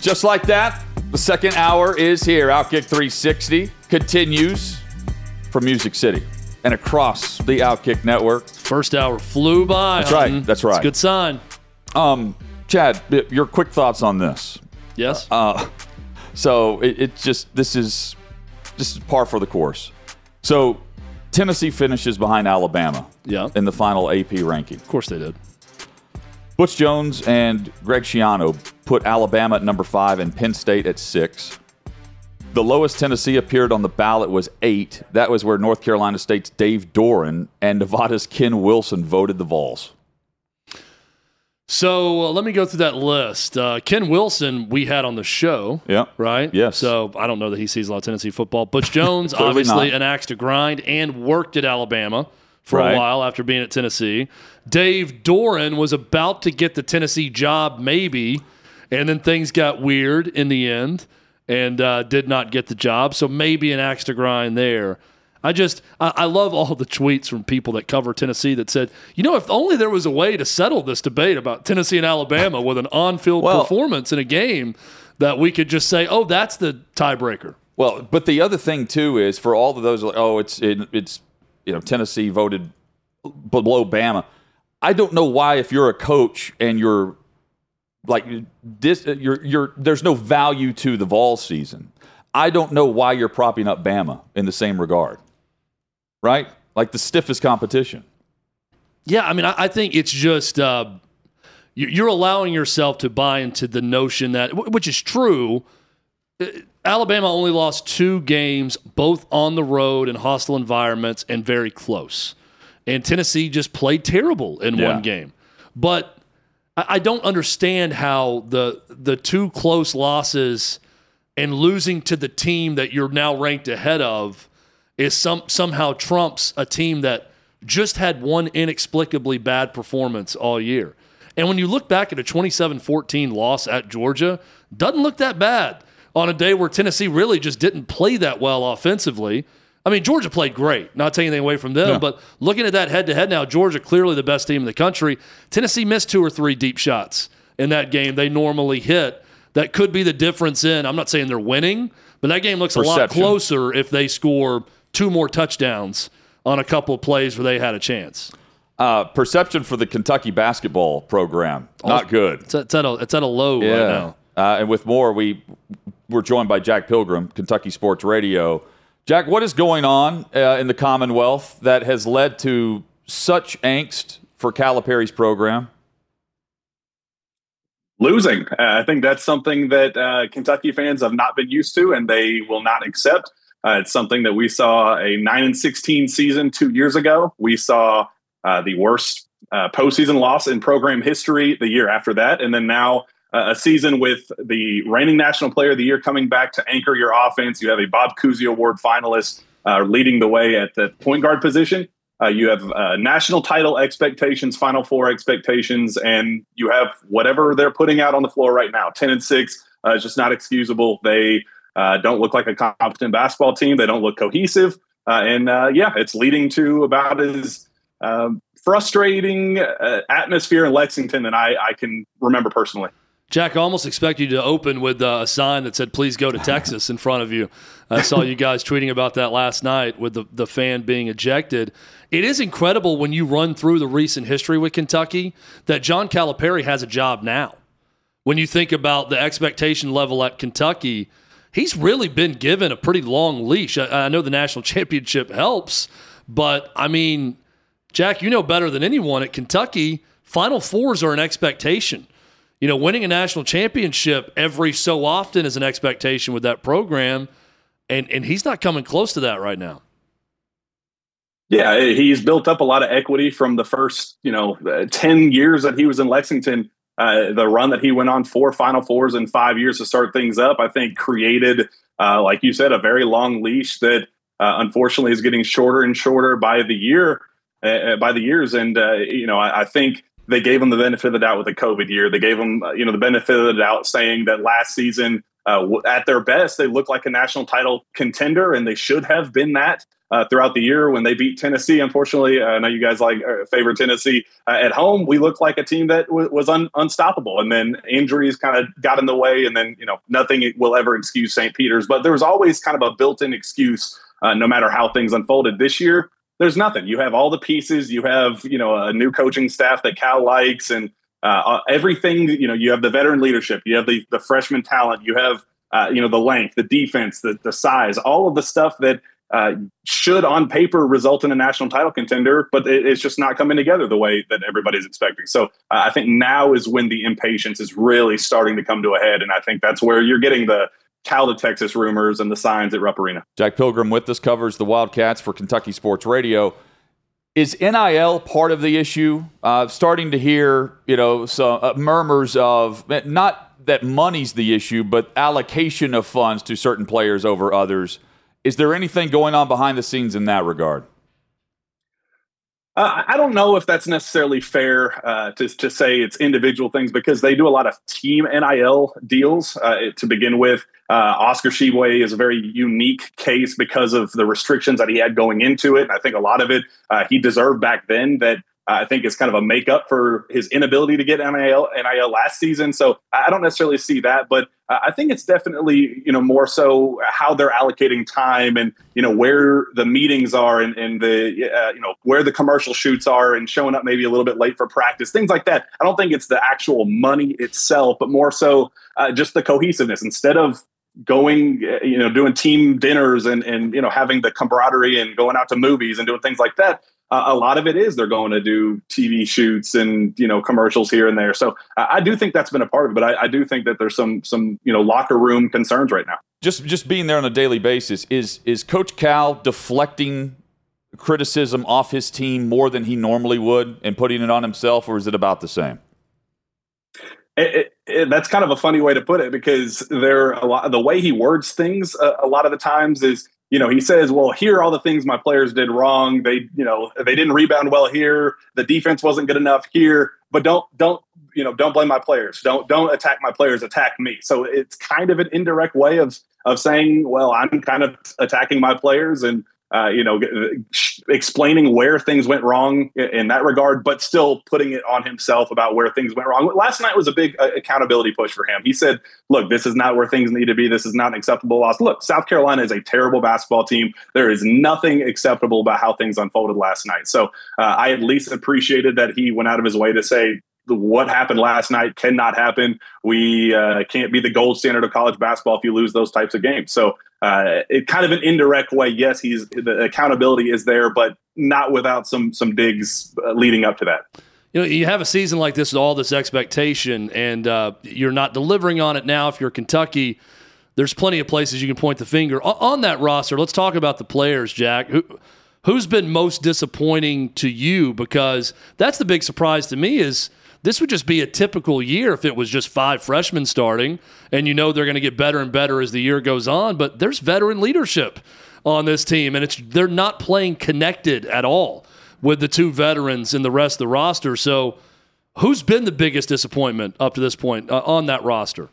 Just like that, the second hour is here. Outkick 360 continues from Music City and across the Outkick network. First hour flew by. That's right. That's right. good sign. Um, Chad, your quick thoughts on this? Yes. Uh, so it, it just this is this is par for the course. So Tennessee finishes behind Alabama yeah. in the final AP ranking. Of course they did. Butch Jones and Greg Schiano put Alabama at number five and Penn State at six. The lowest Tennessee appeared on the ballot was eight. That was where North Carolina State's Dave Doeren and Nevada's Ken Wilson voted the Vols. So uh, let me go through that list. Uh, Ken Wilson, we had on the show. Yeah. Right? Yes. So I don't know that he sees a lot of Tennessee football. Butch Jones, obviously not. an axe to grind and worked at Alabama for Right. a while after being at Tennessee. Dave Doeren was about to get the Tennessee job, maybe, and then things got weird in the end and uh, did not get the job. So maybe an axe to grind there. I just, I, I love all the tweets from people that cover Tennessee that said, you know, if only there was a way to settle this debate about Tennessee and Alabama with an on field Well- performance in a game that we could just say, oh, that's the tiebreaker. Well, but the other thing too is for all of those, like, oh, it's it, it's you know Tennessee voted below Bama. I don't know why if you're a coach and you're like this, you're you're there's no value to the Vol season. I don't know why you're propping up Bama in the same regard, right? Like the stiffest competition. Yeah, I mean, I, I think it's just uh, you- you're allowing yourself to buy into the notion that, which is true. uh, Alabama only lost two games, both on the road in hostile environments and very close. And Tennessee just played terrible in Yeah. one game. But I, I don't understand how the the two close losses and losing to the team that you're now ranked ahead of is some somehow trumps a team that just had one inexplicably bad performance all year. And when you look back at a 27-14 loss at Georgia, doesn't look that bad on a day where Tennessee really just didn't play that well offensively. I mean, Georgia played great, not taking anything away from them, but looking at that head to head now, Georgia clearly the best team in the country. Tennessee missed two or three deep shots in that game they normally hit. That could be the difference in. I'm not saying they're winning, but that game looks a lot closer if they score two more touchdowns on a couple of plays where they had a chance. Uh, perception for the Kentucky basketball program not good. It's at, it's at, a, it's at a low right now. Uh, and with more, we we're joined by Jack Pilgrim, Kentucky Sports Radio. Jack, what is going on uh, in the Commonwealth that has led to such angst for Calipari's program? losing. Uh, I think that's something that uh, Kentucky fans have not been used to, and they will not accept. Uh, it's something that we saw a nine and sixteen season two years ago. We saw uh, the worst postseason loss in program history the year after that, and then now. A season with the reigning National Player of the Year coming back to anchor your offense. You have a Bob Cousy Award finalist uh, leading the way at the point guard position. Uh, you have uh, national title expectations, Final Four expectations, and you have whatever they're putting out on the floor right now. Ten and six uh, is just not excusable. They uh, don't look like a competent basketball team. They don't look cohesive, uh, and yeah, it's leading to about as um, frustrating atmosphere in Lexington than I, I can remember personally. Jack, I almost expect you to open with uh, a sign that said, please go to Texas in front of you. I saw you guys tweeting about that last night with the, the fan being ejected. It is incredible when you run through the recent history with Kentucky that John Calipari has a job now. When you think about the expectation level at Kentucky, he's really been given a pretty long leash. I, I know the national championship helps, but I mean, Jack, you know better than anyone at Kentucky, Final Fours are an expectation you know, winning a national championship every so often is an expectation with that program, and and he's not coming close to that right now. Yeah, he's built up a lot of equity from the first, you know, uh, 10 years that he was in Lexington. Uh, the run that he went on four Final Fours in five years to start things up, I think, created, uh, like you said, a very long leash that uh, unfortunately is getting shorter and shorter by the year, uh, by the years. And you know, I, I think they gave him the benefit of the doubt with the COVID year. They gave him, you know, the benefit of the doubt saying that last season, uh, at their best, they looked like a national title contender, and they should have been that uh, throughout the year when they beat Tennessee. Unfortunately, uh, I know you guys like uh, favor Tennessee uh, at home. We looked like a team that w- was un- unstoppable, and then injuries kind of got in the way, and then you know nothing will ever excuse St. Peter's, but there was always kind of a built-in excuse. Uh, no matter how things unfolded this year, there's nothing. You have all the pieces. You have you know a new coaching staff that Cal likes, and uh, uh, everything. You know, you have the veteran leadership. You have the the freshman talent. You have uh, you know the length, the defense, the the size, all of the stuff that uh, should on paper result in a national title contender, but it, it's just not coming together the way that everybody's expecting. So uh, I think now is when the impatience is really starting to come to a head, and I think that's where you're getting the Cal Texas rumors and the signs at Rupp Arena. Jack Pilgrim with us covers the Wildcats for Kentucky Sports Radio. Is NIL part of the issue? Uh, starting to hear, you know, some uh, murmurs of not that money's the issue, but allocation of funds to certain players over others. Is there anything going on behind the scenes in that regard? Uh, I don't know if that's necessarily fair uh, to, to say it's individual things because they do a lot of team NIL deals uh, to begin with. Uh, Oscar Tshiebwe is a very unique case because of the restrictions that he had going into it. I think a lot of it uh, he deserved back then that I think is kind of a makeup for his inability to get NIL, NIL last season. So I don't necessarily see that, but I think it's definitely you know more so how they're allocating time and you know where the meetings are and, and the uh, you know where the commercial shoots are and showing up maybe a little bit late for practice, things like that. I don't think it's the actual money itself, but more so uh, just the cohesiveness. Instead of going you know doing team dinners and and you know having the camaraderie and going out to movies and doing things like that uh, a lot of it is they're going to do TV shoots and you know commercials here and there. So I, I do think that's been a part of it, but I, I, do think that there's some some you know locker room concerns right now. Just just being there on a daily basis is is Coach Cal deflecting criticism off his team more than he normally would and putting it on himself, or is it about the same? It, it, it, that's kind of a funny way to put it because there a lot the way he words things uh, a lot of the times is you know, he says, well, here are all the things my players did wrong. They, you know, they didn't rebound well here. The defense wasn't good enough here. But don't, don't, you know, don't blame my players. Don't, don't attack my players. Attack me. So it's kind of an indirect way of of saying, well, I'm kind of attacking my players, and uh, you know, explaining where things went wrong in that regard, but still putting it on himself about where things went wrong. Last night was a big uh, accountability push for him. He said, "Look, this is not where things need to be. This is not an acceptable loss. Look, South Carolina is a terrible basketball team. There is nothing acceptable about how things unfolded last night. So uh, I at least appreciated that he went out of his way to say." what happened last night cannot happen. We uh, can't be the gold standard of college basketball if you lose those types of games. So uh, it kind of an indirect way. Yes, he's the accountability is there, but not without some some digs uh, leading up to that. You know, you have a season like this with all this expectation, and uh, you're not delivering on it now. If you're Kentucky, there's plenty of places you can point the finger on, on that roster. Let's talk about the players, Jack. Who, who's been most disappointing to you? Because that's the big surprise to me is this would just be a typical year if it was just five freshmen starting, and you know they're going to get better and better as the year goes on. But there's veteran leadership on this team, and it's they're not playing connected at all with the two veterans and the rest of the roster. So, who's been the biggest disappointment up to this point uh, on that roster?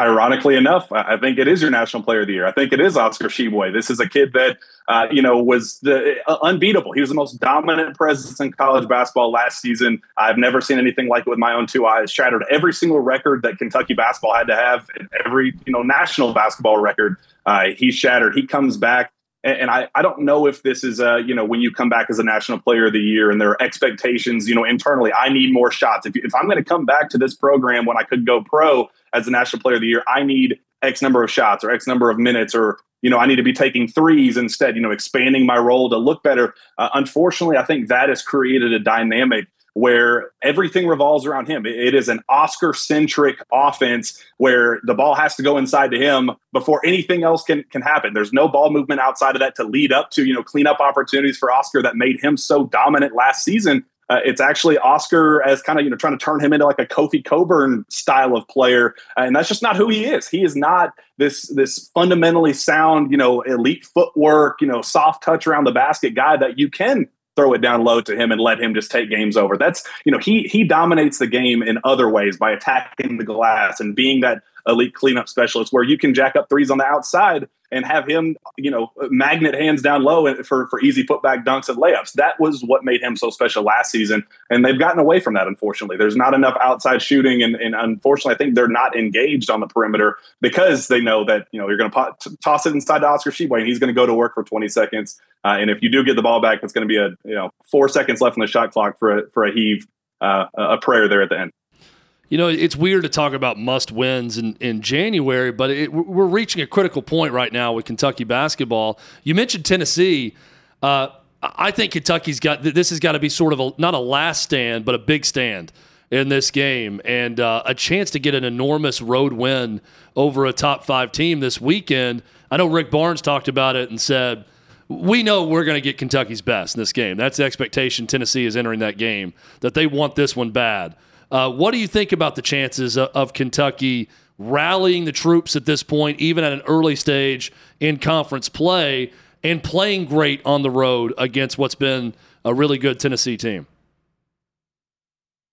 Ironically enough, I think it is your national player of the year. I think it is Oscar Tshiebwe. This is a kid that, uh, you know, was the, uh, unbeatable. He was the most dominant presence in college basketball last season. I've never seen anything like it with my own two eyes. Shattered every single record that Kentucky basketball had to have, every, you know, national basketball record. Uh, he shattered. He comes back. And, I, I don't know if this is, uh, you know, when you come back as a national player of the year and there are expectations, you know, internally, I need more shots. If, if I'm going to come back to this program when I could go pro as a national player of the year, I need X number of shots or X number of minutes or, you know, I need to be taking threes instead, you know, expanding my role to look better. Uh, unfortunately, I think that has created a dynamic where everything revolves around him. It is an Oscar centric offense where the ball has to go inside to him before anything else can can happen. There's no ball movement outside of that to lead up to, you know, clean up opportunities for Oscar that made him so dominant last season. Uh, it's actually Oscar as kind of you know trying to turn him into like a Kofi Cockburn style of player, and that's just not who he is. He is not this this fundamentally sound you know elite footwork, you know soft touch around the basket guy that you can throw it down low to him and let him just take games over. That's you know he he dominates the game in other ways by attacking the glass and being that elite cleanup specialist where you can jack up threes on the outside and have him, you know, magnet hands down low for, for easy putback dunks and layups. That was what made him so special last season. And they've gotten away from that, unfortunately. There's not enough outside shooting. And, and unfortunately, I think they're not engaged on the perimeter because they know that, you know, you're going to toss it inside to Oscar Tshiebwe and he's going to go to work for 20 seconds. Uh, and if you do get the ball back, it's going to be a, you know, four seconds left in the shot clock for a, for a heave, uh, a prayer there at the end you know, it's weird to talk about must wins in, in January, but it, we're reaching a critical point right now with Kentucky basketball. You mentioned Tennessee. Uh, I think Kentucky's got this has got to be sort of a, not a last stand, but a big stand in this game and uh, a chance to get an enormous road win over a top five team this weekend. I know Rick Barnes talked about it and said, we know we're going to get Kentucky's best in this game. That's the expectation Tennessee is entering that game, that they want this one bad. Uh, what do you think about the chances of, of, Kentucky rallying the troops at this point, even at an early stage in conference play, and playing great on the road against what's been a really good Tennessee team?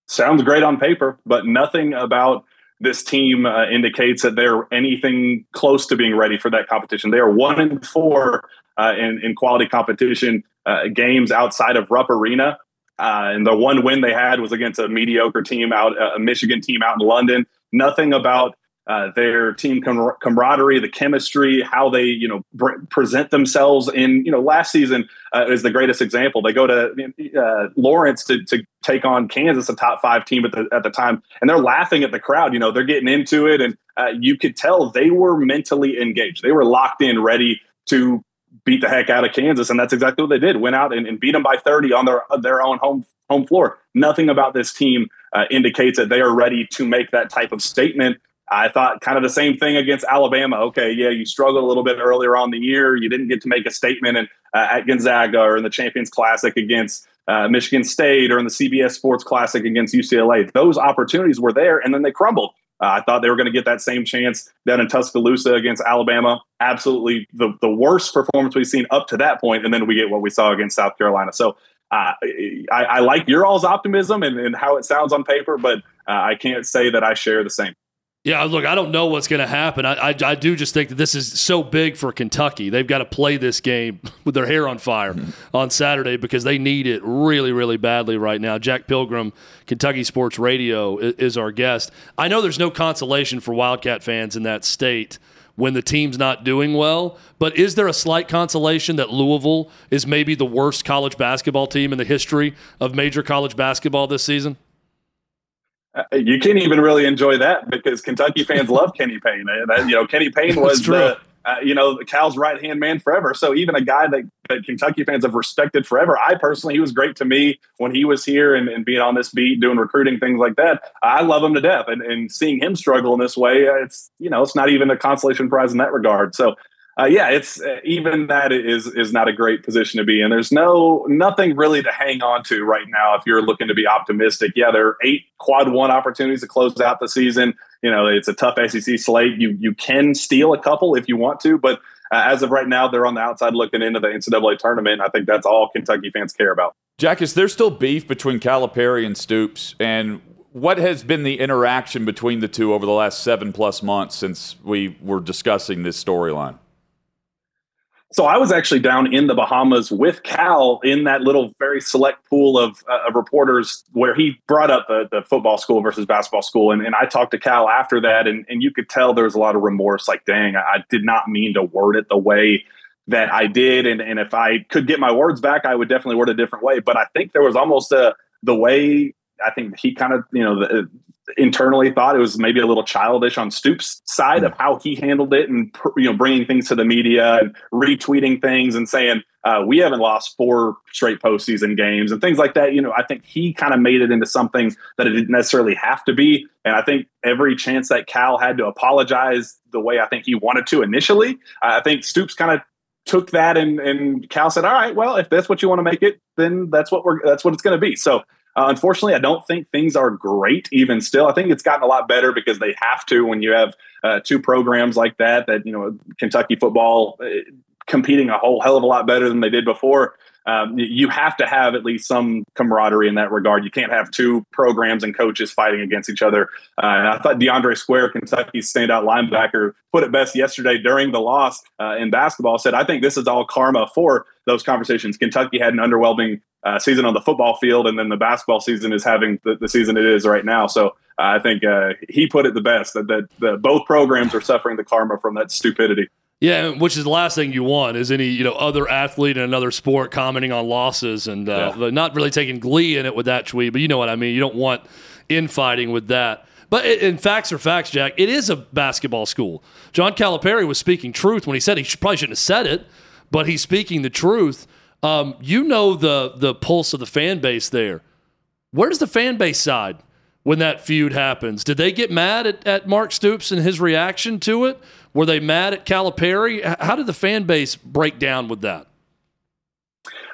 Sounds great on paper, but nothing about this team uh, indicates that they're anything close to being ready for that competition. They are one and four uh, in, in quality competition uh, games outside of Rupp Arena. Uh, and the one win they had was against a mediocre team out, a Michigan team out in London. Nothing about uh, their team com- camaraderie, the chemistry, how they you know br- present themselves. In you know last season uh, is the greatest example. They go to uh, Lawrence to, to take on Kansas, a top five team at the at the time, and they're laughing at the crowd. You know they're getting into it, and uh, you could tell they were mentally engaged. They were locked in, ready to beat the heck out of Kansas, and that's exactly what they did. Went out and, and beat them by 30 on their their own home home floor. Nothing about this team uh, indicates that they are ready to make that type of statement. I thought kind of the same thing against Alabama. Okay, yeah, you struggled a little bit earlier on the year. You didn't get to make a statement and, uh, at Gonzaga or in the Champions Classic against uh, Michigan State or in the CBS Sports Classic against UCLA. Those opportunities were there, and then they crumbled. Uh, I thought they were going to get that same chance down in Tuscaloosa against Alabama. Absolutely the, the worst performance we've seen up to that point, and then we get what we saw against South Carolina. So uh, I, I, like your all's optimism and, and, how it sounds on paper, but uh, I can't say that I share the same. Yeah, look, I don't know what's going to happen. I, I, I, do just think that this is so big for Kentucky. They've got to play this game with their hair on fire mm-hmm. on Saturday because they need it really, really badly right now. Jack Pilgrim, Kentucky Sports Radio, is, is our guest. I know there's no consolation for Wildcat fans in that state when the team's not doing well, but is there a slight consolation that Louisville is maybe the worst college basketball team in the history of major college basketball this season? Uh, you can't even really enjoy that because Kentucky fans love Kenny Payne. And, you know, Kenny Payne was the, uh, you know, Cal's right hand man forever. So even a guy that, that Kentucky fans have respected forever. I personally, he was great to me when he was here and, and being on this beat, doing recruiting, things like that. I love him to death. And, and seeing him struggle in this way, uh, it's, you know, it's not even a consolation prize in that regard. So uh, yeah, it's uh, even that is is not a great position to be in. There's no nothing really to hang on to right now if you're looking to be optimistic. Yeah, there are eight quad one opportunities to close out the season. You know, it's a tough SEC slate. You you can steal a couple if you want to, but uh, as of right now, they're on the outside looking into the NCAA tournament. I think that's all Kentucky fans care about. Jack, is there still beef between Calipari and Stoops? And what has been the interaction between the two over the last seven plus months since we were discussing this storyline? So I was actually down in the Bahamas with Cal in that little very select pool of, uh, of reporters where he brought up the, the football school versus basketball school. And, and I talked to Cal after that, and, and you could tell there was a lot of remorse like, dang, I, did not mean to word it the way that I did. And, and if I could get my words back, I would definitely word it a different way. But I think there was almost a, the way I think he kind of, you know, the, internally thought it was maybe a little childish on Stoops' side of how he handled it and you know bringing things to the media and retweeting things and saying uh, we haven't lost four straight postseason games and things like that. You know, I think he kind of made it into something that it didn't necessarily have to be. And I think every chance that Cal had to apologize the way I think he wanted to initially, I think Stoops kind of took that and, and Cal said, all right, well, if that's what you want to make it, then that's what we're, that's what it's going to be. So Uh, unfortunately, I don't think things are great even still. I think it's gotten a lot better because they have to when you have uh, two programs like that. That you know, Kentucky football uh, competing a whole hell of a lot better than they did before um, you have to have at least some camaraderie in that regard. You can't have two programs and coaches fighting against each other. Uh, and I thought DeAndre Square, Kentucky's standout linebacker, put it best yesterday during the loss uh, in basketball. Said, "I think this is all karma for those conversations. Kentucky had an underwhelming uh, season on the football field, and then the basketball season is having the, the season it is right now. So." I think uh, he put it the best that, that, that both programs are suffering the karma from that stupidity. Yeah, which is the last thing you want is any you know other athlete in another sport commenting on losses and uh, yeah. not really taking glee in it with that tweet. But you know what I mean. You don't want infighting with that. But in facts are facts, Jack. It is a basketball school. John Calipari was speaking truth when he said he should, probably shouldn't have said it, but he's speaking the truth. Um, you know the the pulse of the fan base there. Where does the fan base side when that feud happens? Did they get mad at, at Mark Stoops and his reaction to it? Were they mad at Calipari? How did the fan base break down with that?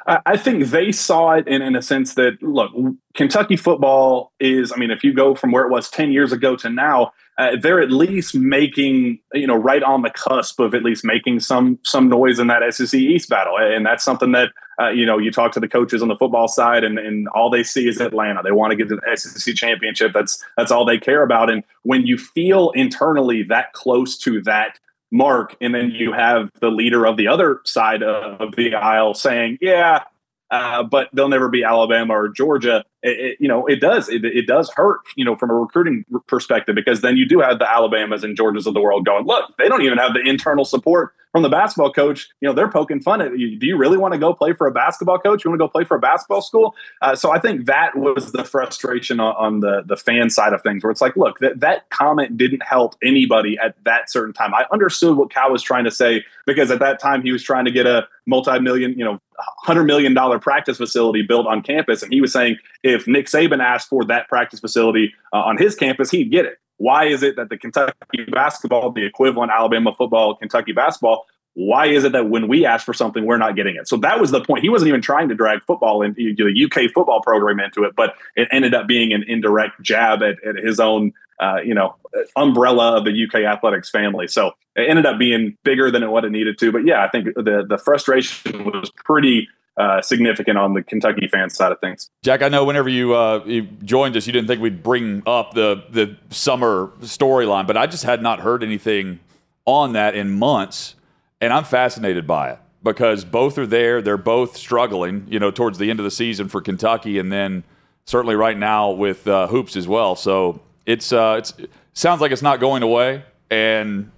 I think they saw it in, in a sense that look, Kentucky football is. I mean, if you go from where it was ten years ago to now, uh, they're at least making you know right on the cusp of at least making some some noise in that SEC East battle, and that's something that uh, you know you talk to the coaches on the football side, and, and all they see is Atlanta. They want to get to the SEC championship. That's that's all they care about. And when you feel internally that close to that mark. And then you have the leader of the other side of the aisle saying, yeah, uh, but they'll never be Alabama or Georgia. It, it, you know, it does. It, it, does hurt, you know, from a recruiting perspective, because then you do have the Alabamas and Georgias of the world going, look, they don't even have the internal support from the basketball coach, you know, they're poking fun at you. Do you really want to go play for a basketball coach? You want to go play for a basketball school? Uh, so I think that was the frustration on, on, the the fan side of things, where it's like, look, that that comment didn't help anybody at that certain time. I understood what Cal was trying to say because at that time he was trying to get a multi-million, you know, hundred million dollar practice facility built on campus, and he was saying if Nick Saban asked for that practice facility uh, on his campus, he'd get it. Why is it that the Kentucky basketball, the equivalent Alabama football, Kentucky basketball, why is it that when we ask for something, we're not getting it? So that was the point. He wasn't even trying to drag football and the UK football program into it, but it ended up being an indirect jab at, at his own, uh, you know, umbrella of the UK athletics family. So it ended up being bigger than it what it needed to. But yeah, I think the the frustration was pretty uh, significant on the Kentucky fan side of things. Jack, I know whenever you, uh, you joined us, you didn't think we'd bring up the the summer storyline, but I just had not heard anything on that in months, and I'm fascinated by it because both are there. They're both struggling, you know, towards the end of the season for Kentucky, and then certainly right now with uh, hoops as well. So it's uh, it's it sounds like it's not going away, and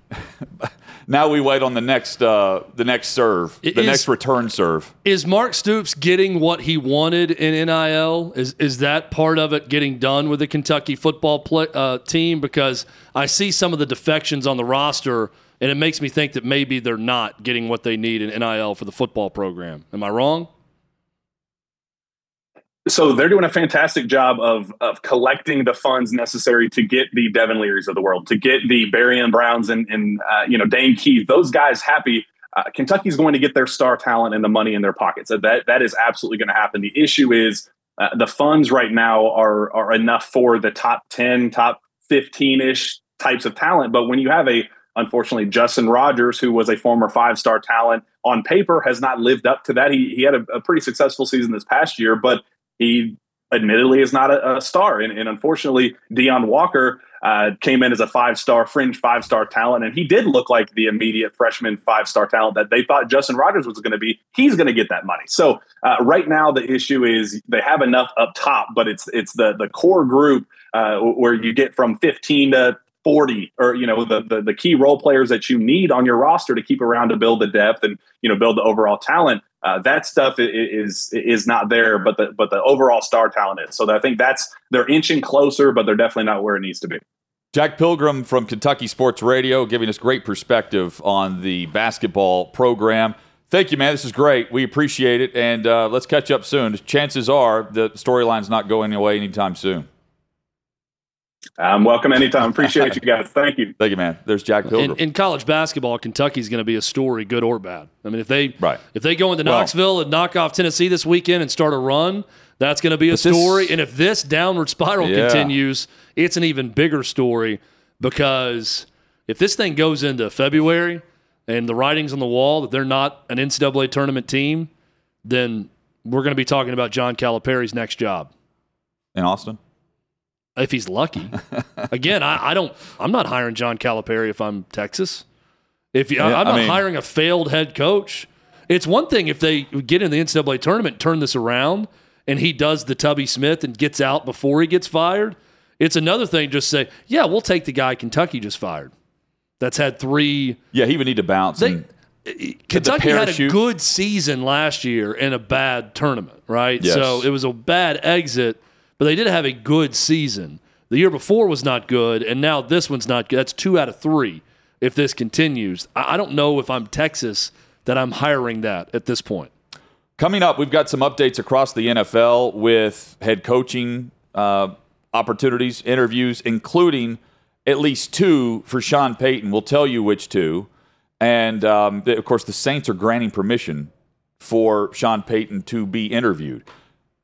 now we wait on the next uh, the next serve, the is, next return serve. Is Mark Stoops getting what he wanted in NIL? Is is that part of it getting done with the Kentucky football play, uh, team? Because I see some of the defections on the roster, and it makes me think that maybe they're not getting what they need in NIL for the football program. Am I wrong? so they're doing a fantastic job of of collecting the funds necessary to get the Devin Learys of the world, to get the Barion Browns and and uh, you know Dane Keith, those guys happy. Uh, Kentucky's going to get their star talent and the money in their pockets. So that that is absolutely going to happen. The issue is uh, the funds right now are are enough for the top ten, top fifteen ish types of talent. But when you have a unfortunately Justin Rogers, who was a former five star talent on paper, has not lived up to that. He he had a, a pretty successful season this past year, but he admittedly is not a, a star. And, and, unfortunately, Deone Walker uh, came in as a five star, fringe five star talent. And he did look like the immediate freshman five star talent that they thought Justin Rogers was going to be. He's going to get that money. So uh, right now, the issue is they have enough up top, but it's it's the, the core group uh, where you get from 15 to 40 or you know the, the, the key role players that you need on your roster to keep around to build the depth and you know build the overall talent uh, that stuff is is not there, but the but the overall star talent is. So I think that's they're inching closer, but they're definitely not where it needs to be. Jack Pilgrim from Kentucky Sports Radio giving us great perspective on the basketball program. Thank you, man. This is great. We appreciate it, and uh, let's catch up soon. Chances are the storyline's not going away anytime soon. I'm welcome anytime. Appreciate you guys. Thank you. Thank you, man. There's Jack Pilgrim. In, in college basketball, Kentucky's going to be a story, good or bad. I mean, if they Right. if they go into Well- Knoxville and knock off Tennessee this weekend and start a run, that's going to be a But this- story. and if this downward spiral Yeah. continues, it's an even bigger story because if this thing goes into February and the writing's on the wall that they're not an NCAA tournament team, then we're going to be talking about John Calipari's next job in Austin. If he's lucky. Again, I, I don't. I'm not hiring John Calipari if I'm Texas. If you, Yeah, I'm I not mean- hiring a failed head coach. It's one thing if they get in the NCAA tournament, turn this around, and he does the Tubby Smith and gets out before he gets fired. It's another thing just say, yeah, we'll take the guy Kentucky just fired. That's had three. Yeah, he would need to bounce. They, and- eh, eh, Kentucky had a good season last year and a bad tournament, right? Yes. So it was a bad exit, but they did have a good season. The year before was not good, and now this one's not good. That's two out of three if this continues. I don't know if I'm Texas that I'm hiring that at this point. Coming up, we've got some updates across the NFL with head coaching uh, opportunities, interviews, including at least two for Sean Payton. We'll tell you which two. And um, of course, the Saints are granting permission for Sean Payton to be interviewed.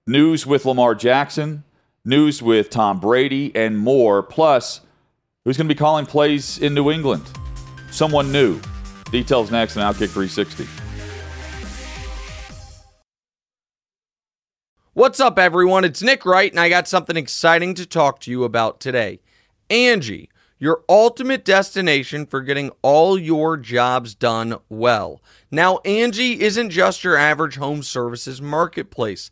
News with Lamar Jackson, news with Tom Brady, and more. Plus, who's going to be calling plays in New England? Someone new. Details next on Outkick 360. What's up, everyone? It's Nick Wright, and I got something exciting to talk to you about today. Angie, your ultimate destination for getting all your jobs done well. Now, Angie isn't just your average home services marketplace.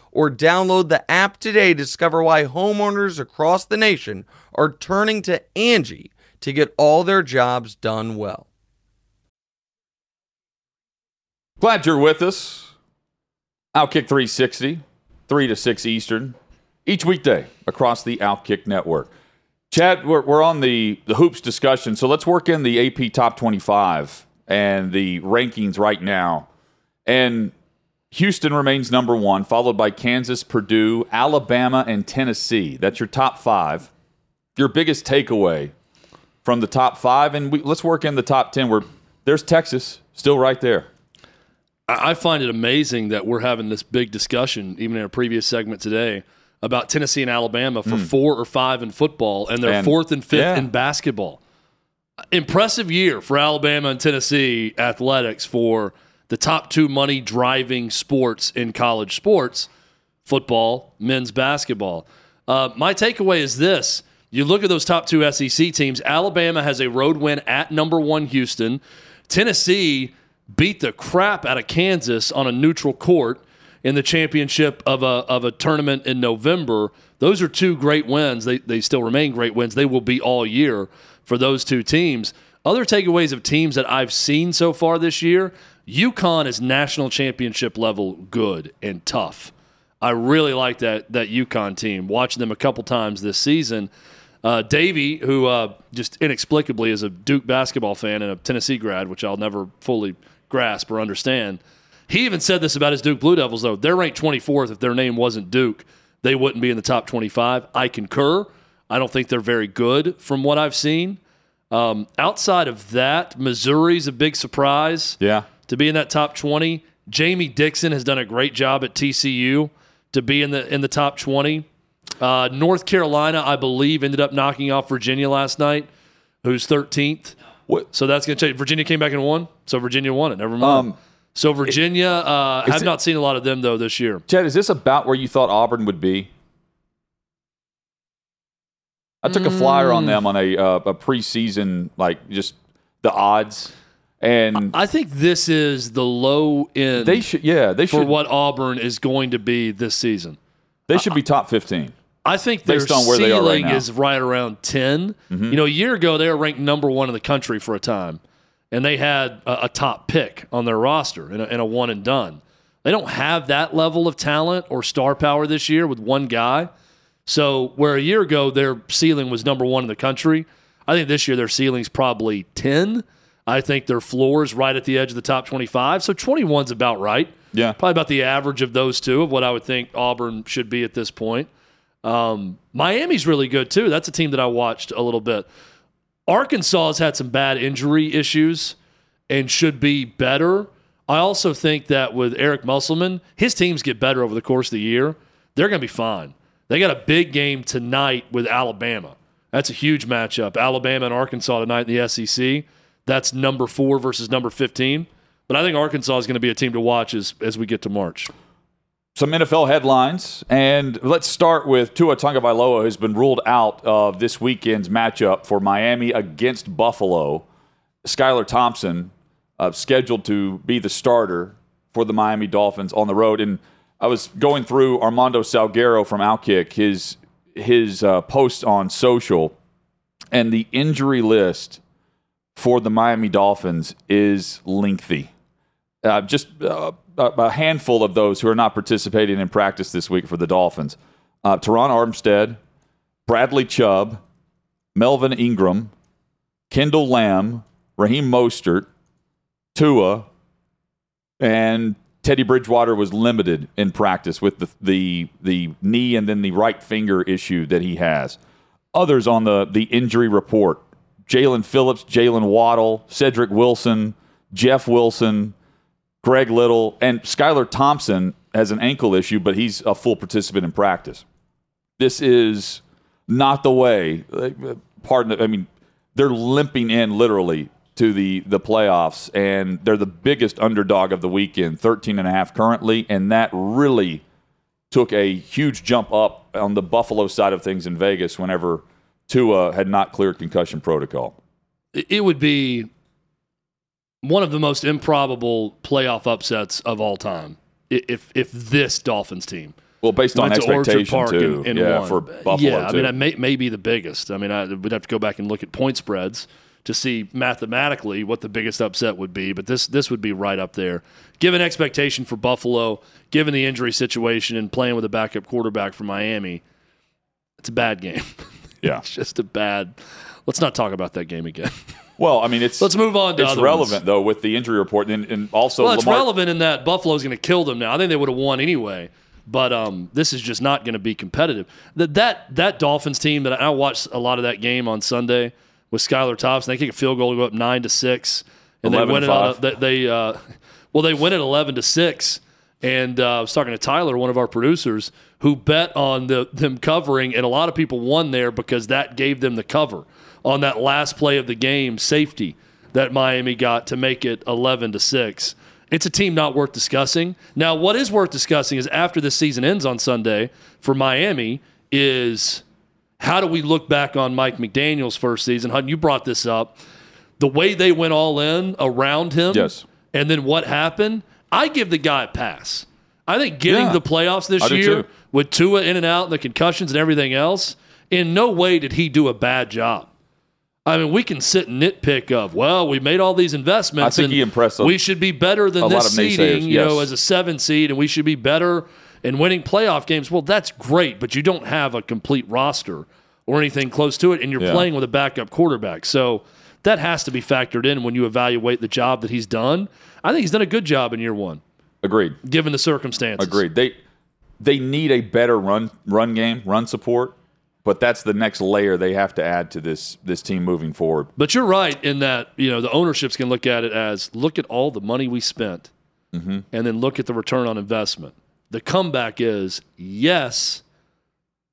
or download the app today to discover why homeowners across the nation are turning to Angie to get all their jobs done well. Glad you're with us. Outkick 360, 3 to 6 Eastern, each weekday across the Outkick network. Chad, we're, we're on the, the hoops discussion, so let's work in the AP Top 25 and the rankings right now. And Houston remains number one, followed by Kansas, Purdue, Alabama, and Tennessee. That's your top five. Your biggest takeaway from the top five, and we, let's work in the top 10 where there's Texas still right there. I find it amazing that we're having this big discussion, even in a previous segment today, about Tennessee and Alabama for hmm. four or five in football, and they're. And- fourth and fifth yeah. in basketball. Impressive year for Alabama and Tennessee athletics for the top two money driving sports in college sports football, men's basketball. Uh, my takeaway is this. You look at those top two SEC teams. Alabama has a road win at number one Houston. Tennessee beat the crap out of Kansas on a neutral court in the championship of a, of a tournament in November. Those are two great wins. They, they still remain great wins. They will be all year for those two teams. Other takeaways of teams that I've seen so far this year UConn is national championship level good and tough. I really like that that UConn team. Watching them a couple times this season. Uh, Davey, who uh, just inexplicably is a Duke basketball fan and a Tennessee grad, which I'll never fully grasp or understand. He even said this about his Duke Blue Devils, though. They're ranked 24th. If their name wasn't Duke, they wouldn't be in the top 25. I concur. I don't think they're very good from what I've seen. Um, outside of that, Missouri's a big surprise Yeah. To be in that top 20. Jamie Dixon has done a great job at TCU to be in the in the top 20. Uh, North Carolina, I believe, ended up knocking off Virginia last night. who's 13th. What? So that's going to change. Virginia came back and won. So Virginia won it. Never mind. Um, so Virginia, uh, it- not seen a lot of them though this year. Chad, is this about where you thought Auburn would be? I took a flyer on them on a uh, a preseason, like just the odds, and I think this is the low end they should, yeah, they for should, what Auburn is going to be this season. they should be top fifteen. I think their Based on where they are right ceiling. Mm-hmm. is right around 10. You know, a year ago, they were ranked number one in the country for a time, and they had a, a top pick on their roster and a, and a one and done. They don't have that level of talent or star power this year with one guy. So, where a year ago their ceiling was number one in the country, I think this year their ceiling's probably 10. I think their floor is right at the edge of the top 25. So, 21's about right. Yeah, Probably about the average of those two of what I would think Auburn should be at this point. Um, Miami's really good too. That's a team that I watched a little bit. Arkansas has had some bad injury issues and should be better. I also think that with Eric Musselman, his teams get better over the course of the year. They're going to be fine. They got a big game tonight with Alabama. That's a huge matchup. Alabama and Arkansas tonight in the SEC. That's number four versus number 15. But I think Arkansas is going to be a team to watch as, as we get to March. some NFL headlines, and let's start with Tua Tagovailoa, who's been ruled out of this weekend's matchup for Miami against Buffalo. Skylar Thompson uh, scheduled to be the starter for the Miami Dolphins on the road, and I was going through Armando Salguero from Outkick his his uh, post on social, and the injury list for the Miami Dolphins is lengthy uh, just uh, a handful of those who are not participating in practice this week for the Dolphins. Uh, Terron Armstead, Bradley Chubb, Melvin Ingram, Kendall Lamm, Raheem Mostert, Tua, and Teddy Bridgewater was limited in practice with the, the the knee and then the right finger issue that he has. Others on the the injury report: Jaelan Phillips, Jaylen Waddle, Cedric Wilson, Jeff Wilson, Greg Little, and Skylar Thompson has an ankle issue, but he's a full participant in practice. This is not the way. Pardon, I mean, they're limping in literally to the the playoffs, and they're the biggest underdog of the weekend, 13 and a half currently, and that really took a huge jump up on the Buffalo side of things in Vegas whenever Tua had not cleared concussion protocol. it would be one of the most improbable playoff upsets of all time if if this Dolphins team Well, based on to expectation too, and, and yeah, won. for Buffalo yeah, I too. mean, it may, may be the biggest. I mean, I would have to go back and look at point spreads to see mathematically what the biggest upset would be, but this this would be right up there. Given expectation for Buffalo, given the injury situation and playing with a backup quarterback for Miami, it's a bad game. yeah. it's just a bad. Let's not talk about that game again. Well, I mean, it's Let's move on to it's relevant ones. though with the injury report, and, and also Well, it's Lamar, relevant in that Buffalo's going to kill them now. I think they would have won anyway, but um, this is just not going to be competitive. That that that Dolphins team that I watched a lot of that game on Sunday with Skylar Thompson. They kick a field goal to go up nine to six, and they 11 win to it. On a, they, they uh, well, they win it eleven to six. And uh, I was talking to Tyler, one of our producers, who bet on the, them covering, and a lot of people won there because that gave them the cover on that last play of the game, safety that Miami got to make it 11 to 6. It's a team not worth discussing. Now, what is worth discussing is after the season ends on Sunday for Miami is how do we look back on Mike McDaniel's first season? Hutton, you brought this up. The way they went all in around him, Yes. and then what happened? I give the guy a pass. I think getting Yeah. the playoffs this year too. with Tua in and out and the concussions and everything else, in no way did he do a bad job. I mean, we can sit and nitpick of, well, we made all these investments. I think and he impressed We should be better than a this seeding, you know, as a seven seed, and we should be better in winning playoff games. Well, that's great, but you don't have a complete roster or anything close to it, and you're Yeah. playing with a backup quarterback. So that has to be factored in when you evaluate the job that he's done. I think he's done a good job in year one, agreed, given the circumstances. agreed. They they need a better run run game, run support, but that's the next layer they have to add to this this team moving forward. But you're right in that you know the ownerships can look at it as look at all the money we spent, mm-hmm. and then look at the return on investment. The comeback is yes,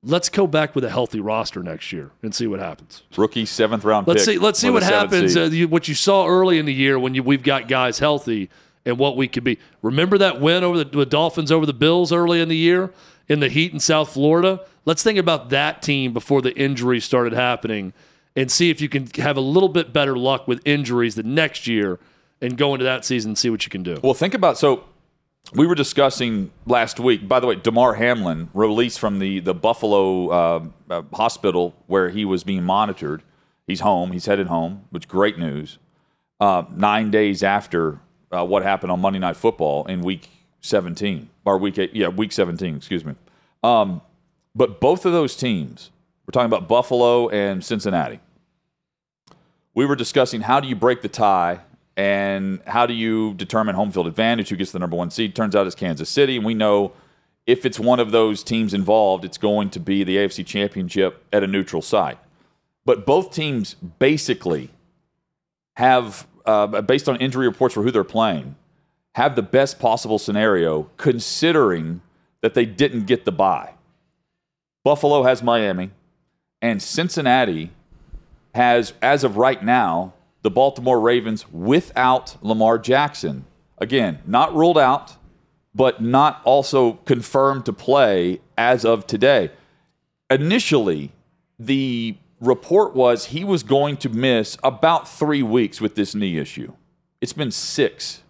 let's go back with a healthy roster next year and see what happens. Rookie seventh round. Let's pick see. Let's see what happens. Uh, you, what you saw early in the year when you, we've got guys healthy and what we could be. Remember that win over the with Dolphins over the Bills early in the year in the Heat in South Florida. Let's think about that team before the injuries started happening, and see if you can have a little bit better luck with injuries the next year and go into that season and see what you can do. Well, think about so we were discussing last week. By the way, Damar Hamlin released from the the Buffalo uh, uh, hospital where he was being monitored. He's home. He's headed home, which great news. Uh, nine days after uh, what happened on Monday Night Football in Week 17 or Week eight, yeah, Week 17. Excuse me. Um, but both of those teams, we're talking about Buffalo and Cincinnati. We were discussing how do you break the tie and how do you determine home field advantage? Who gets the number one seed? Turns out it's Kansas City, and we know if it's one of those teams involved, it's going to be the AFC Championship at a neutral site. But both teams basically have, uh, based on injury reports for who they're playing, have the best possible scenario considering that they didn't get the bye. Buffalo has Miami, and Cincinnati has, as of right now, the Baltimore Ravens without Lamar Jackson. Again, not ruled out, but not also confirmed to play as of today. Initially, the report was he was going to miss about three weeks with this knee issue. It's been six.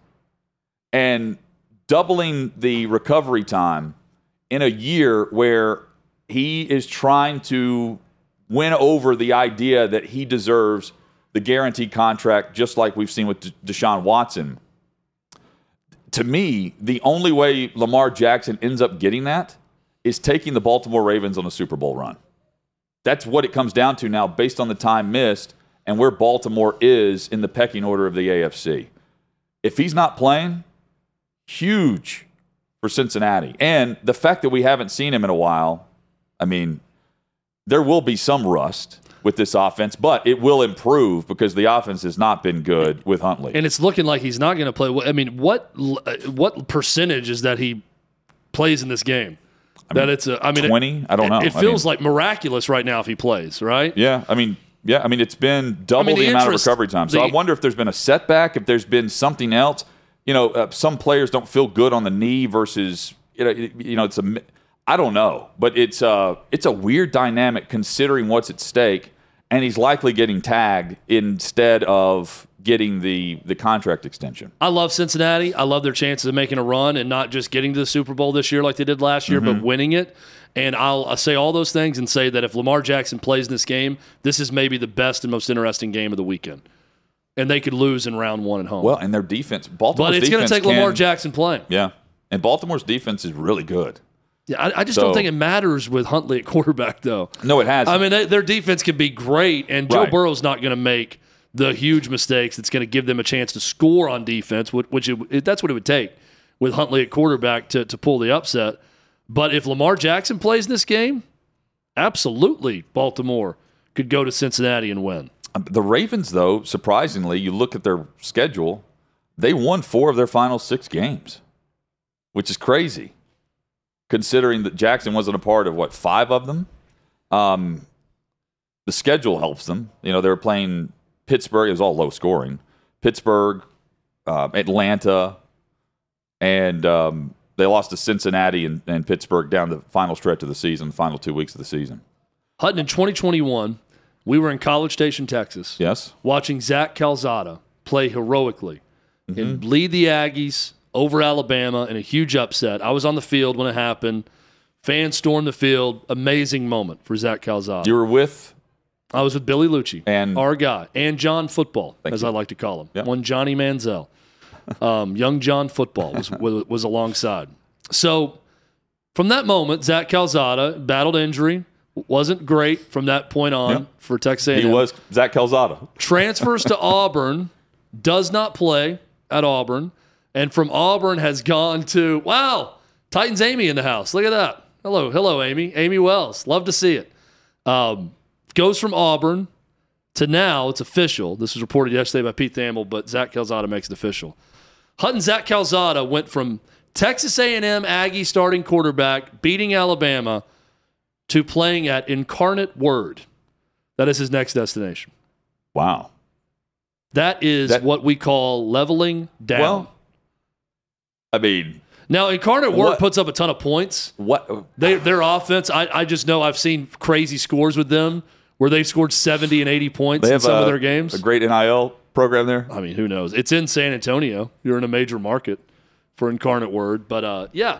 And doubling the recovery time in a year where he is trying to win over the idea that he deserves the guaranteed contract, just like we've seen with Deshaun Watson. To me, the only way Lamar Jackson ends up getting that is taking the Baltimore Ravens on a Super Bowl run. That's what it comes down to now, based on the time missed and where Baltimore is in the pecking order of the AFC. If he's not playing, huge for Cincinnati. And the fact that we haven't seen him in a while, I mean, there will be some rust with this offense, but it will improve because the offense has not been good with Huntley. And it's looking like he's not going to play. I mean, what uh, what percentage is that he plays in this game? that it's a. I mean, 20? I don't know. It I feels mean- like miraculous right now if he plays. Right? Yeah, I mean, yeah, I mean, it's been double I mean, the, the amount of recovery time. So the- I wonder if there's been a setback, if there's been something else. You know, uh, some players don't feel good on the knee versus you know, you know, it's a. I don't know, but it's uh it's a weird dynamic considering what's at stake, and he's likely getting tagged instead of getting the the contract extension. I love Cincinnati. I love their chances of making a run and not just getting to the Super Bowl this year like they did last year, Mm-hmm. but winning it. And I'll, I'll say all those things and say that if Lamar Jackson plays in this game, this is maybe the best and most interesting game of the weekend. And they could lose in round one at home. Well, and their defense, Baltimore's but it's going to take Lamar Jackson playing. Yeah, and Baltimore's defense is really good. Yeah, I, I just So- don't think it matters with Huntley at quarterback, though. No, it has. I mean, they, their defense can be great, and Joe Right. Burrow's not going to make the huge mistakes that's going to give them a chance to score on defense, which, it, it- that's what it would take with Huntley at quarterback to, to pull the upset. But if Lamar Jackson plays in this game, absolutely, Baltimore could go to Cincinnati and win. Um, the Ravens, though, surprisingly, you look at their schedule, they won four of their final six games, which is crazy, considering that Jackson wasn't a part of what five of them. Um, the schedule helps them. You know, they were playing Pittsburgh; it was all low scoring. Pittsburgh, uh, Atlanta, and um, they lost to Cincinnati and, and Pittsburgh down the final stretch of the season, the final two weeks of the season. Hutton, in 2021, we were in College Station, Texas. Yes, watching Zach Calzada play heroically Mm-hmm. and lead the Aggies over Alabama in a huge upset. I was on the field when it happened. Fans stormed the field. Amazing moment for Zach Calzada. you were with I was with Billy Liucci, And- our guy, and John Football, as you. I like to call him. Yeah. One Johnny Manziel. Um, young John Football was, was, was alongside. So from that moment, Zach Calzada battled injury. Wasn't great from that point on Yeah. for Texas A&M he was Zach Calzada. transfers to Auburn, does not play at Auburn, and from Auburn has gone to wow, Titans Amy in the house. Look at that. Hello, hello, Amy. Amy Wells. Love to see it. Um, goes from Auburn to now it's official. This was reported yesterday by Pete Thamel, but Zach Calzada makes it official. Hutton Zach Calzada went from Texas A&M Aggie starting quarterback beating Alabama to playing at Incarnate Word. That is his next destination. Wow. That is That- what we call leveling down. Well, I mean, now, Incarnate Word What- puts up a ton of points. what? They, their offense, I, I just know I've seen crazy scores with them where they've scored 70 and 80 points in some a, of their games. A great NIL program there. I mean, who knows? It's in San Antonio. You're in a major market for Incarnate Word. But uh, yeah,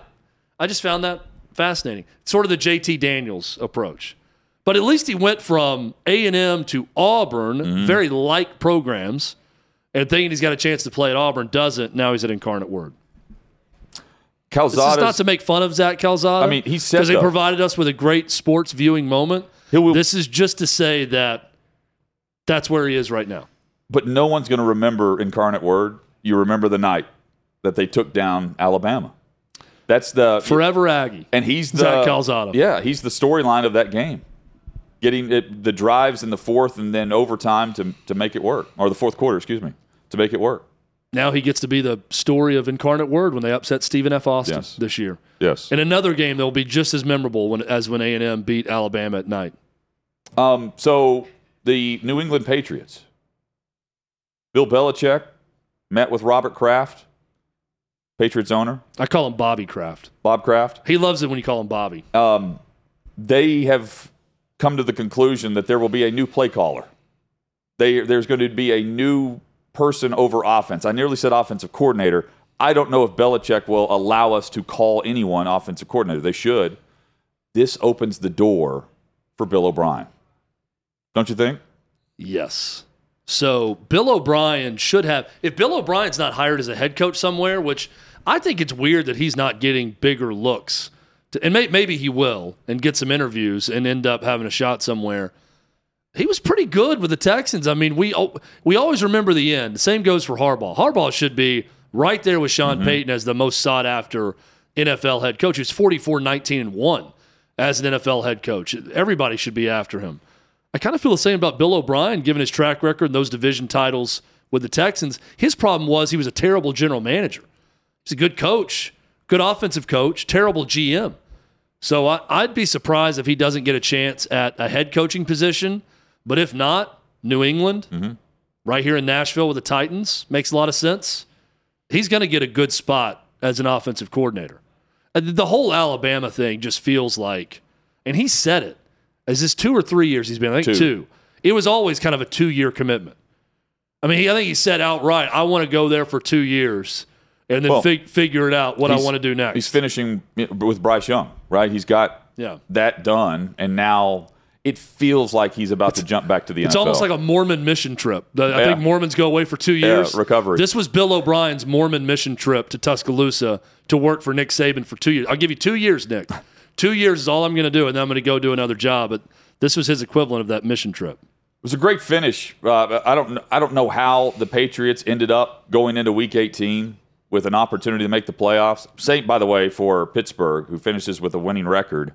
I just found that fascinating. Sort of the JT Daniels approach. But at least he went from A&M to Auburn, Mm-hmm. very like programs, and thinking he's got a chance to play at Auburn, doesn't. Now he's at Incarnate Word. This is not to make fun of Zach Calzada. I mean, he said, because he provided us with a great sports viewing moment. Will- this is just to say that that's where he is right now. but no one's going to remember Incarnate Word. You remember the night that they took down Alabama. That's the Forever Aggie. and he's the Zach Calzada. Yeah, he's the storyline of that game. Getting it, the drives in the fourth and then overtime to to make it work, or the fourth quarter, excuse me, to make it work. Now he gets to be the story of Incarnate Word when they upset Stephen F. Austin Yes. this year. Yes. In another game that will be just as memorable when, as when A&M beat Alabama at night. Um, so the New England Patriots, Bill Belichick met with Robert Kraft, Patriots owner, I call him Bobby Kraft. Bob Kraft. He loves it when you call him Bobby. Um, they have come to the conclusion that there will be a new play caller. They, there's going to be a new person over offense. I nearly said offensive coordinator. I don't know if Belichick will allow us to call anyone offensive coordinator. They should. This opens the door for Bill O'Brien. Don't you think? Yes. So Bill O'Brien should have. If Bill O'Brien's not hired as a head coach somewhere, which I think it's weird that he's not getting bigger looks, to, and may, maybe he will and get some interviews and end up having a shot somewhere. He was pretty good with the Texans. I mean, we oh, we always remember the end. The same goes for Harbaugh. Harbaugh should be right there with Sean mm-hmm. Payton as the most sought after NFL head coach. He's 44, 19, and 1 as an NFL head coach. Everybody should be after him. I kind of feel the same about Bill O'Brien, given his track record and those division titles with the Texans. His problem was he was a terrible general manager. He's a good coach, good offensive coach, terrible GM. So I, I'd be surprised if he doesn't get a chance at a head coaching position. But if not, New England, mm-hmm. right here in Nashville with the Titans, makes a lot of sense. He's going to get a good spot as an offensive coordinator. Uh, the whole Alabama thing just feels like, and he said it, is this two or three years he's been? I think Two. two. It was always kind of a two year commitment. I mean, he, I think he said outright, I want to go there for two years and then Well, fig- figure it out what I want to do next. He's finishing with Bryce Young, right? He's got Yeah. that done, and now it feels like he's about to jump back to the NFL. It's NFL. almost like a Mormon mission trip. I Yeah. think Mormons go away for two years. recovery. This was Bill O'Brien's Mormon mission trip to Tuscaloosa to work for Nick Saban for two years. I'll give you two years, Nick. two years is all I'm going to do, and then I'm going to go do another job. But this was his equivalent of that mission trip. It was a great finish. Uh, I don't. I don't know how the Patriots ended up going into Week 18 with an opportunity to make the playoffs. Same, by the way, for Pittsburgh, who finishes with a winning record,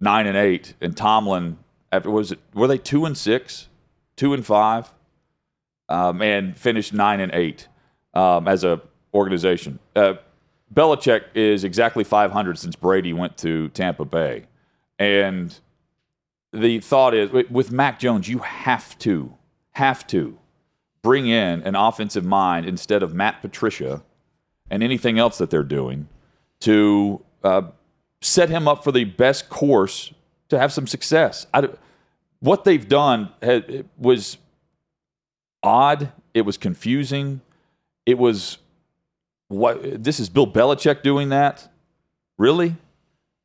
nine and eight, and Tomlin. After was it? Were they two and six, two and five, um, and finished nine and eight um, as a organization. Uh, Belichick is exactly 500 since Brady went to Tampa Bay, and the thought is with- Mac Jones, you have to, have to bring in an offensive mind instead of Matt Patricia and anything else that they're doing to uh, set him up for the best course to have some success. I, what they've done had, was odd. It was confusing. It was what this is Bill Belichick doing that? Really?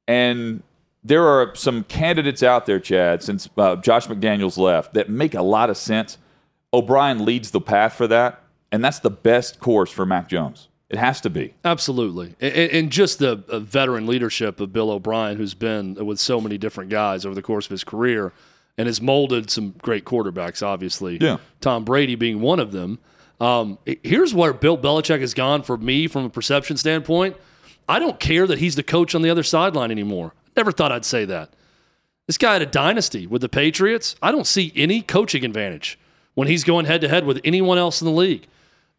And there are some candidates out there, Chad, since uh, Josh McDaniels left, that make a lot of sense. O'Brien leads the path for that, and that's the best course for Mac Jones. It has to be. Absolutely. And, and just the uh, veteran leadership of Bill O'Brien, who's been with so many different guys over the course of his career and has molded some great quarterbacks, obviously. Yeah. Tom Brady being one of them. Um, here's where Bill Belichick has gone for me from a perception standpoint. I don't care that he's the coach on the other sideline anymore. Never thought I'd say that. This guy had a dynasty with the Patriots. I don't see any coaching advantage when he's going head to head with anyone else in the league.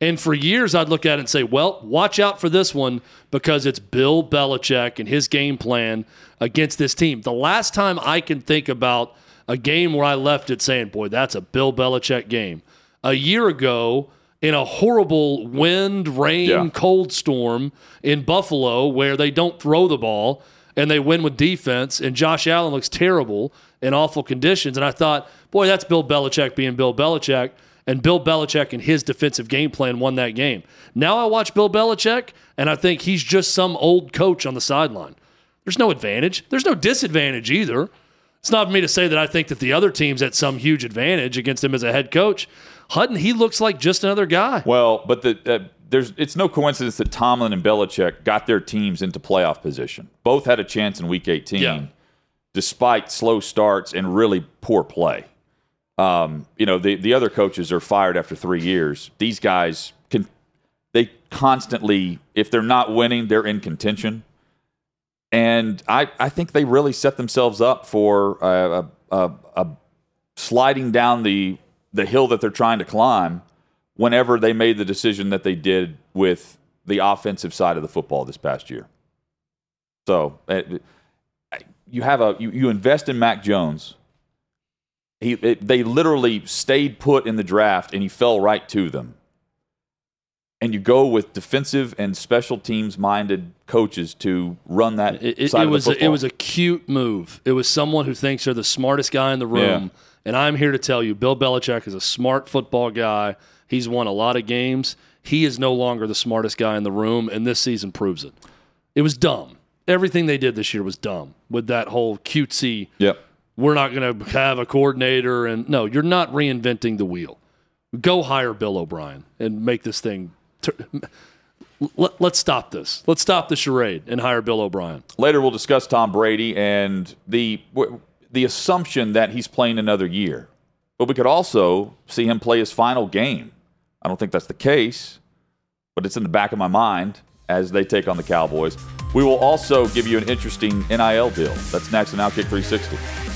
And for years, I'd look at it and say, well, watch out for this one because it's Bill Belichick and his game plan against this team. The last time I can think about a game where I left it saying, boy, that's a Bill Belichick game. A year ago, in a horrible wind, rain, Yeah. cold storm in Buffalo where they don't throw the ball and they win with defense, and Josh Allen looks terrible in awful conditions. And I thought, boy, that's Bill Belichick being Bill Belichick. And Bill Belichick and his defensive game plan won that game. Now I watch Bill Belichick, and I think he's just some old coach on the sideline. There's no advantage. There's no disadvantage either. It's not for me to say that I think that the other team's at some huge advantage against him as a head coach. Hutton, he looks like just another guy. Well, but the, uh, there's it's no coincidence that Tomlin and Belichick got their teams into playoff position. Both had a chance in Week 18, Yeah. despite slow starts and really poor play. Um, you know, the the other coaches are fired after three years. These guys can they constantly, if they're not winning, they're in contention. And I, I think they really set themselves up for a, a, a, sliding down the the hill that they're trying to climb whenever they made the decision that they did with the offensive side of the football this past year. So uh, you have a you, you invest in Mac Jones. He it, they literally stayed put in the draft and he fell right to them. And you go with defensive and special teams minded coaches to run that It, it, it was a, it was a cute move. It was someone who thinks they're the smartest guy in the room, Yeah. and I'm here to tell you, Bill Belichick is a smart football guy. He's won a lot of games. He is no longer the smartest guy in the room, and this season proves it. It was dumb. Everything they did this year was dumb with that whole cutesy. Yep. We're not going to have a coordinator, and no, you're not reinventing the wheel. Go hire Bill O'Brien and make this thing. Let, let's stop this. Let's stop the charade and hire Bill O'Brien. Later, we'll discuss Tom Brady and the the assumption that he's playing another year. But we could also see him play his final game. I don't think that's the case, but it's in the back of my mind as they take on the Cowboys. We will also give you an interesting NIL deal. That's next on Outkick 360.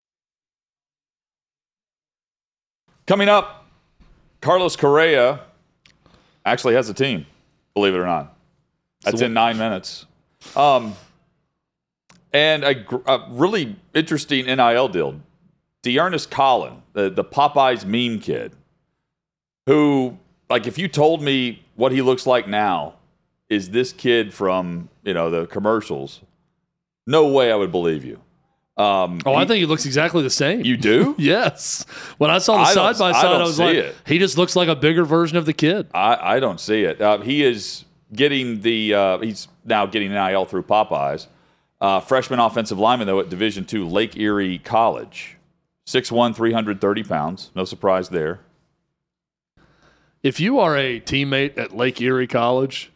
Coming up, Carlos Correa actually has a team, believe it or not. That's in nine minutes. Um, and a, a really interesting NIL deal. Dearness Collin, the, the Popeyes meme kid, who, like, if you told me what he looks like now is this kid from, you know, the commercials, no way I would believe you. Um, Oh, I think he looks exactly the same. you do? yes. When I saw the I side by side, don't I was like, it. he just looks like a bigger version of the kid. I, I don't see it. Uh, he is getting the uh, he's now getting NIL through Popeyes. Uh, freshman offensive lineman though at Division two Lake Erie College, 6'1", 330 pounds. No surprise there. If you are a teammate at Lake Erie College,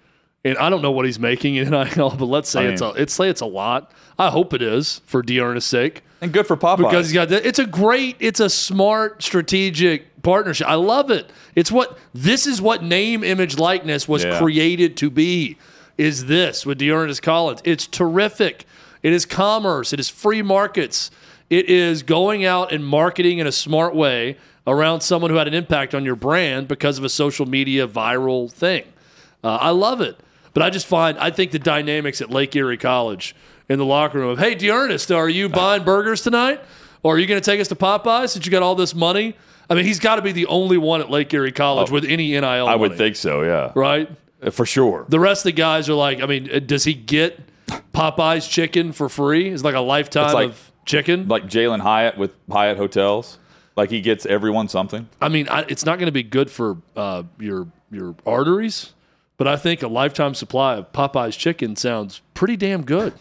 and I don't know what he's making in NIL, but let's say I it's a, mean- let's say it's a lot. I hope it is for Dearness' sake. And good for Popeyes. because he's got it's a great it's a smart strategic partnership i love it it's what this is what name image likeness was Yeah. created to be is this with Dearness Collins it's terrific it is commerce it is free markets it is going out and marketing in a smart way around someone who had an impact on your brand because of a social media viral thing uh, I love it. But I just find, I think the dynamics at Lake Erie College in the locker room of, hey, Dearnest, are you buying burgers tonight? Or are you going to take us to Popeyes since you got all this money? I mean, he's got to be the only one at Lake Erie College with any NIL Oh, I would think so. Yeah, Right? Uh, for sure. The rest of the guys are like, I mean, uh, does he get Popeyes chicken for free? Is like a lifetime It's like- of chicken? Like Jalin Hyatt with Hyatt Hotels. Like he gets everyone something. I mean, I, it's not going to be good for uh, your your arteries, but I think a lifetime supply of Popeyes chicken sounds pretty damn good.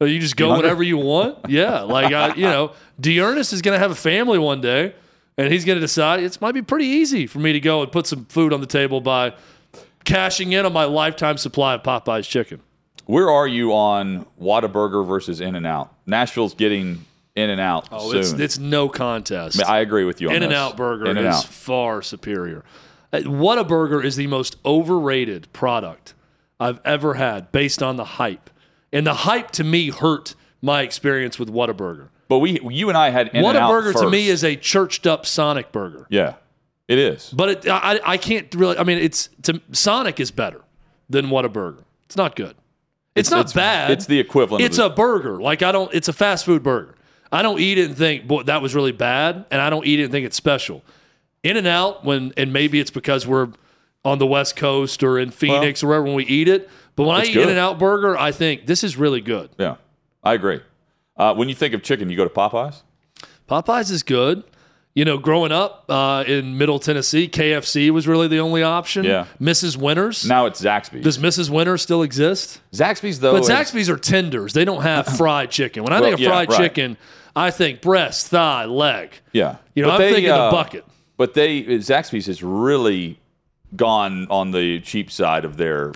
Uh, You just go whenever you want. Yeah, like I, you know, Dearness is going to have a family one day, and he's going to decide it might be pretty easy for me to go and put some food on the table by cashing in on my lifetime supply of Popeyes chicken. Where are you on Whataburger versus In-N-Out? Nashville's getting In-N-Out Oh, soon. it's it's no contest. I, mean, I agree with you on In and. Out Burger is In-N-Out. far superior. Uh, Whataburger is the most overrated product I've ever had based on the hype. And the hype to me hurt my experience with Whataburger. But we, you and I had In Whataburger to me is a churched up Sonic burger. yeah, it is. But it, I, I can't really. I mean, it's to, Sonic is better than Whataburger. It's not good. It's, not bad. It's the equivalent. It's a burger. Like I don't. It's a fast food burger. I don't eat it and think, boy, that was really bad, and I don't eat it and think it's special. In-N-Out when, and maybe it's because we're on the West Coast or in Phoenix or wherever when we eat it. But when I eat good. In-N-Out burger, I think this is really good. yeah, I agree. Uh, when you think of chicken, you go to Popeyes. Popeyes is good. You know, growing up uh, in Middle Tennessee, KFC was really the only option. Yeah. Mrs. Winner's. Now it's Zaxby's. Does Mrs. Winner's still exist? Zaxby's though, But is- Zaxby's are tenders. They don't have fried chicken. When I Well, think of yeah, fried right. chicken, I think breast, thigh, leg. yeah. You know, But I'm thinking the bucket. But they Zaxby's has really gone on the cheap side of their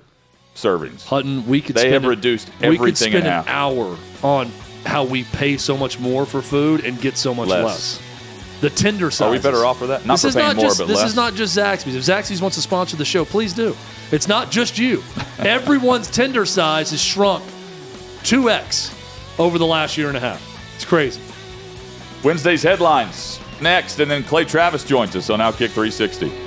servings. Hutton, we could They spend have an- reduced we could everything spend an half. hour on how we pay so much more for food and get so much Less. less. The tender size. Are we better off for that? Not this for is paying not more, just but this less. is not just Zaxby's. If Zaxby's wants to sponsor the show, please do. It's not just you. Everyone's tender size has shrunk two x over the last year and a half. It's crazy. Wednesday's headlines next, and then Clay Travis joins us on Outkick 360.